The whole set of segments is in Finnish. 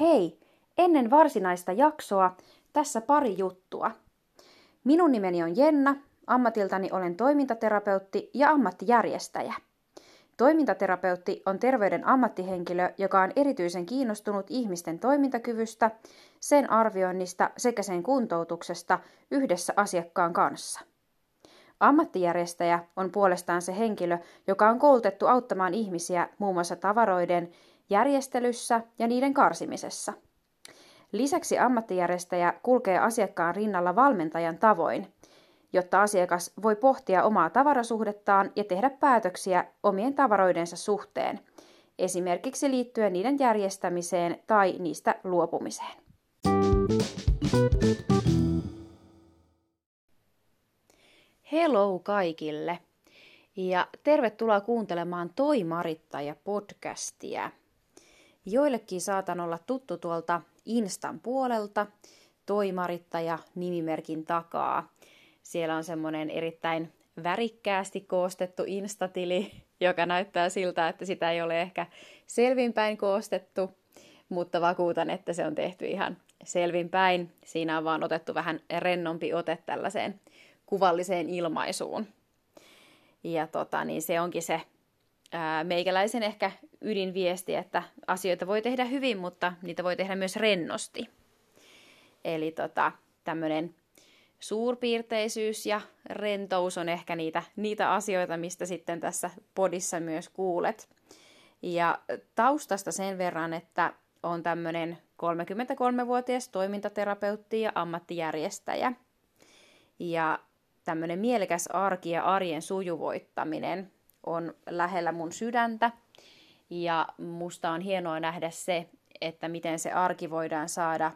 Hei, ennen varsinaista jaksoa tässä pari juttua. Minun nimeni on Jenna, ammatiltani olen toimintaterapeutti ja ammattijärjestäjä. Toimintaterapeutti on terveyden ammattihenkilö, joka on erityisen kiinnostunut ihmisten toimintakyvystä, sen arvioinnista sekä sen kuntoutuksesta yhdessä asiakkaan kanssa. Ammattijärjestäjä on puolestaan se henkilö, joka on koulutettu auttamaan ihmisiä muun muassa tavaroiden järjestelyssä ja niiden karsimisessa. Lisäksi ammattijärjestäjä kulkee asiakkaan rinnalla valmentajan tavoin, jotta asiakas voi pohtia omaa tavarasuhdettaan ja tehdä päätöksiä omien tavaroidensa suhteen, esimerkiksi liittyen niiden järjestämiseen tai niistä luopumiseen. Hello kaikille ja tervetuloa kuuntelemaan Toimarittaja podcastia. Joillekin saatan olla tuttu tuolta Instan puolelta, Toimarittaja nimimerkin takaa. Siellä on semmoinen erittäin värikkäästi koostettu Instatili, joka näyttää siltä, että sitä ei ole ehkä selvinpäin koostettu, mutta vakuutan, että se on tehty ihan selvinpäin. Siinä on vaan otettu vähän rennompi ote tällaiseen kuvalliseen ilmaisuun. Ja tota, niin se onkin se ää, meikäläisen ehkä ydinviesti, että asioita voi tehdä hyvin, mutta niitä voi tehdä myös rennosti. Eli tota, tämmöinen suurpiirteisyys ja rentous on ehkä niitä, niitä asioita, mistä sitten tässä podissa myös kuulet. Ja taustasta sen verran, että on tämmöinen 33-vuotias toimintaterapeutti ja ammattijärjestäjä. Ja tämmöinen mielekäs arki ja arjen sujuvoittaminen on lähellä mun sydäntä. Ja musta on hienoa nähdä se, että miten se arki voidaan saada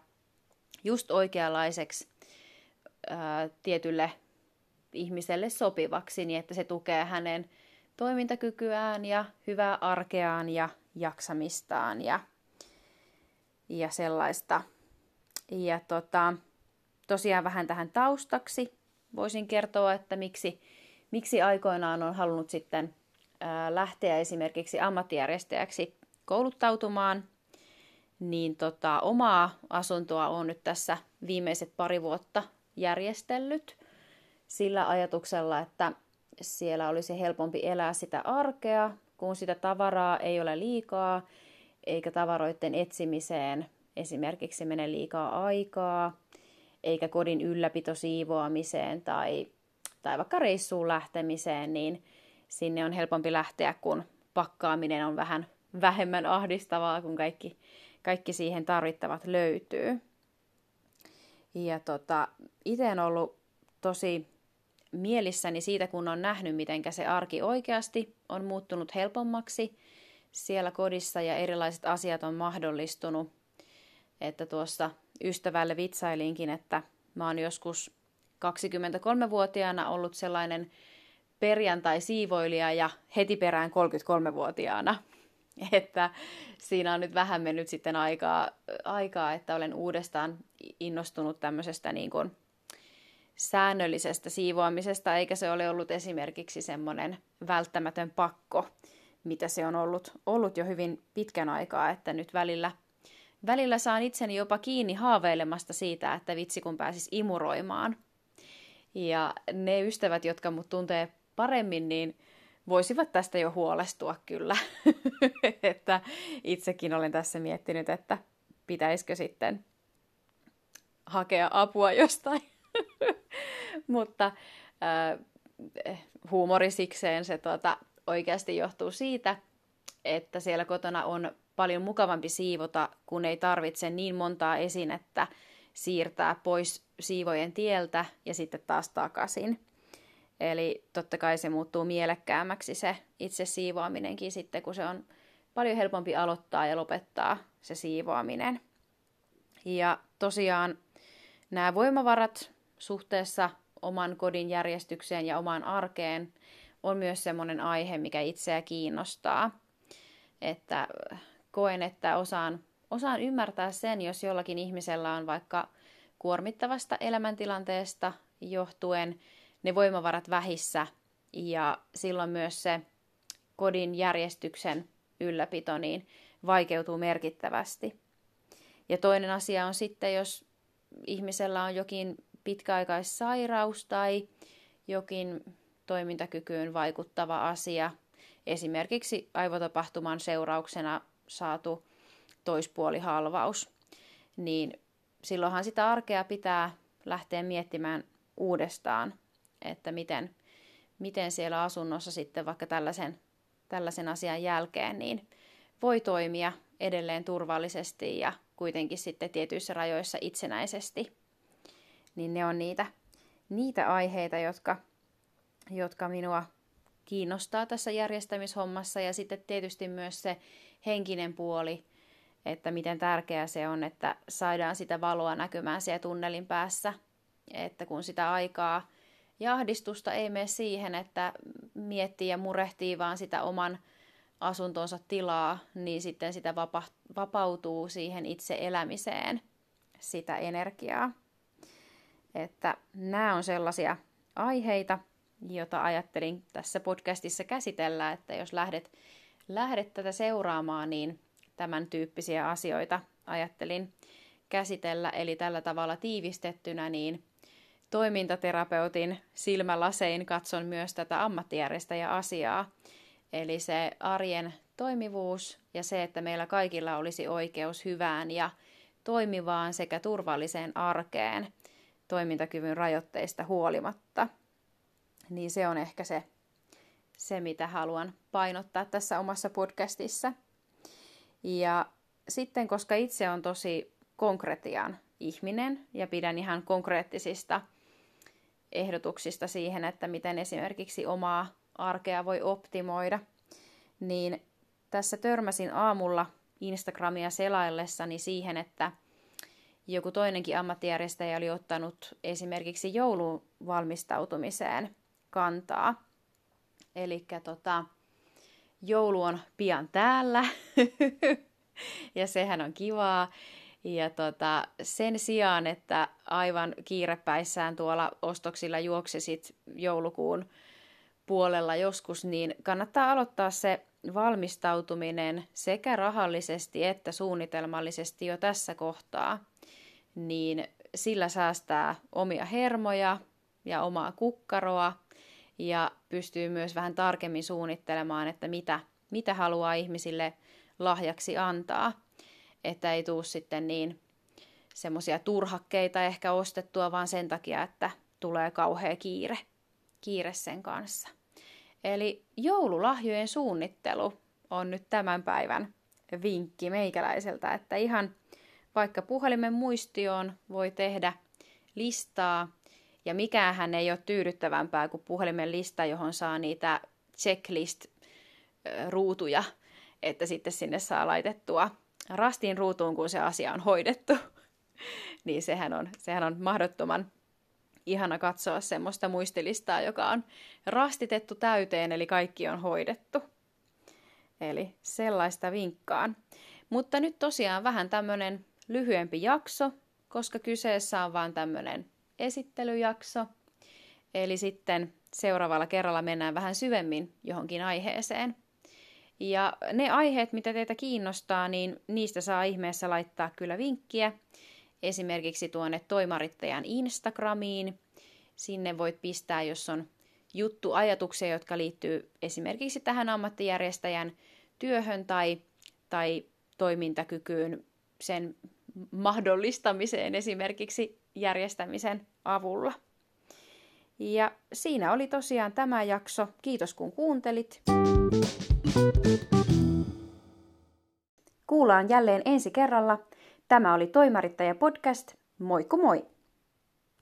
just oikeanlaiseksi ää, tietylle ihmiselle sopivaksi, niin että se tukee hänen toimintakykyään ja hyvää arkeaan ja jaksamistaan ja, ja sellaista. Ja tota, tosiaan vähän tähän taustaksi voisin kertoa, että miksi, miksi aikoinaan on halunnut sitten lähteä esimerkiksi ammattijärjestäjäksi kouluttautumaan, niin tota, omaa asuntoa on nyt tässä viimeiset pari vuotta järjestellyt sillä ajatuksella, että siellä olisi helpompi elää sitä arkea, kun sitä tavaraa ei ole liikaa, eikä tavaroiden etsimiseen esimerkiksi mene liikaa aikaa, eikä kodin ylläpito siivoamiseen tai, tai vaikka reissuun lähtemiseen, niin sinne on helpompi lähteä, kun pakkaaminen on vähän vähemmän ahdistavaa, kun kaikki, kaikki siihen tarvittavat löytyy. Ja tota, itse on ollut tosi mielissäni siitä, kun on nähnyt, miten se arki oikeasti on muuttunut helpommaksi siellä kodissa ja erilaiset asiat on mahdollistunut. Että tuossa ystävälle vitsailinkin, että mä oon joskus 23-vuotiaana ollut sellainen perjantai-siivoilija ja heti perään 33-vuotiaana. Että siinä on nyt vähän mennyt sitten aikaa, aikaa että olen uudestaan innostunut tämmöisestä niin kuin säännöllisestä siivoamisesta, eikä se ole ollut esimerkiksi semmoinen välttämätön pakko, mitä se on ollut, ollut jo hyvin pitkän aikaa, että nyt välillä – Välillä saan itseni jopa kiinni haaveilemasta siitä, että vitsi kun pääsis imuroimaan. Ja ne ystävät, jotka mut tuntee paremmin, niin voisivat tästä jo huolestua kyllä. että itsekin olen tässä miettinyt, että pitäisikö sitten hakea apua jostain. Mutta äh, huumorisikseen se tuota, oikeasti johtuu siitä, että siellä kotona on paljon mukavampi siivota, kun ei tarvitse niin montaa esinettä siirtää pois siivojen tieltä ja sitten taas takaisin. Eli totta kai se muuttuu mielekkäämmäksi se itse siivoaminenkin sitten, kun se on paljon helpompi aloittaa ja lopettaa se siivoaminen. Ja tosiaan nämä voimavarat suhteessa oman kodin järjestykseen ja omaan arkeen on myös semmoinen aihe, mikä itseä kiinnostaa. Että koen, että osaan, osaan ymmärtää sen, jos jollakin ihmisellä on vaikka kuormittavasta elämäntilanteesta johtuen ne voimavarat vähissä. Ja silloin myös se kodin järjestyksen ylläpito niin vaikeutuu merkittävästi. Ja toinen asia on sitten, jos ihmisellä on jokin pitkäaikaissairaus tai jokin toimintakykyyn vaikuttava asia, esimerkiksi aivotapahtuman seurauksena saatu toispuolihalvaus, niin silloinhan sitä arkea pitää lähteä miettimään uudestaan, että miten, miten siellä asunnossa sitten vaikka tällaisen, tällaisen asian jälkeen niin voi toimia edelleen turvallisesti ja kuitenkin sitten tietyissä rajoissa itsenäisesti. Niin ne on niitä, niitä aiheita, jotka, jotka minua kiinnostaa tässä järjestämishommassa ja sitten tietysti myös se henkinen puoli, että miten tärkeää se on, että saadaan sitä valoa näkymään siellä tunnelin päässä, että kun sitä aikaa ja ahdistusta ei mene siihen, että miettii ja murehtii vaan sitä oman asuntonsa tilaa, niin sitten sitä vapa- vapautuu siihen itse elämiseen sitä energiaa. Että nämä on sellaisia aiheita, jota ajattelin tässä podcastissa käsitellä, että jos lähdet, lähdet tätä seuraamaan, niin tämän tyyppisiä asioita ajattelin käsitellä. Eli tällä tavalla tiivistettynä, niin toimintaterapeutin silmälasein katson myös tätä ammattijärjestäjäasiaa. Eli se arjen toimivuus ja se, että meillä kaikilla olisi oikeus hyvään ja toimivaan sekä turvalliseen arkeen toimintakyvyn rajoitteista huolimatta. Niin se on ehkä se, se mitä haluan painottaa tässä omassa podcastissa. Ja sitten, koska itse on tosi konkretian ihminen ja pidän ihan konkreettisista ehdotuksista siihen, että miten esimerkiksi omaa arkea voi optimoida, niin tässä törmäsin aamulla Instagramia selaillessani siihen, että joku toinenkin ammattijärjestäjä oli ottanut esimerkiksi joulun valmistautumiseen kantaa. Eli tota, joulu on pian täällä ja sehän on kivaa. Ja tota, sen sijaan, että aivan kiirepäissään tuolla ostoksilla juoksesit joulukuun puolella joskus, niin kannattaa aloittaa se valmistautuminen sekä rahallisesti että suunnitelmallisesti jo tässä kohtaa, niin sillä säästää omia hermoja ja omaa kukkaroa ja pystyy myös vähän tarkemmin suunnittelemaan, että mitä, mitä haluaa ihmisille lahjaksi antaa, että ei tuu sitten niin semmoisia turhakkeita ehkä ostettua, vaan sen takia, että tulee kauhea kiire, kiire sen kanssa. Eli joululahjojen suunnittelu on nyt tämän päivän vinkki meikäläiseltä, että ihan vaikka puhelimen muistioon voi tehdä listaa, ja mikähän ei ole tyydyttävämpää kuin puhelimen lista, johon saa niitä checklist-ruutuja, että sitten sinne saa laitettua rastiin ruutuun, kun se asia on hoidettu. niin sehän on, sehän on mahdottoman ihana katsoa semmoista muistilistaa, joka on rastitettu täyteen, eli kaikki on hoidettu. Eli sellaista vinkkaan. Mutta nyt tosiaan vähän tämmöinen lyhyempi jakso, koska kyseessä on vain tämmöinen esittelyjakso. Eli sitten seuraavalla kerralla mennään vähän syvemmin johonkin aiheeseen. Ja ne aiheet, mitä teitä kiinnostaa, niin niistä saa ihmeessä laittaa kyllä vinkkiä esimerkiksi tuonne toimarittajan Instagramiin. Sinne voit pistää, jos on juttu, ajatuksia, jotka liittyy esimerkiksi tähän ammattijärjestäjän työhön tai, tai toimintakykyyn, sen mahdollistamiseen esimerkiksi järjestämisen avulla. Ja siinä oli tosiaan tämä jakso. Kiitos kun kuuntelit. Kuullaan jälleen ensi kerralla. Tämä oli Toimarittaja podcast. Moikku moi!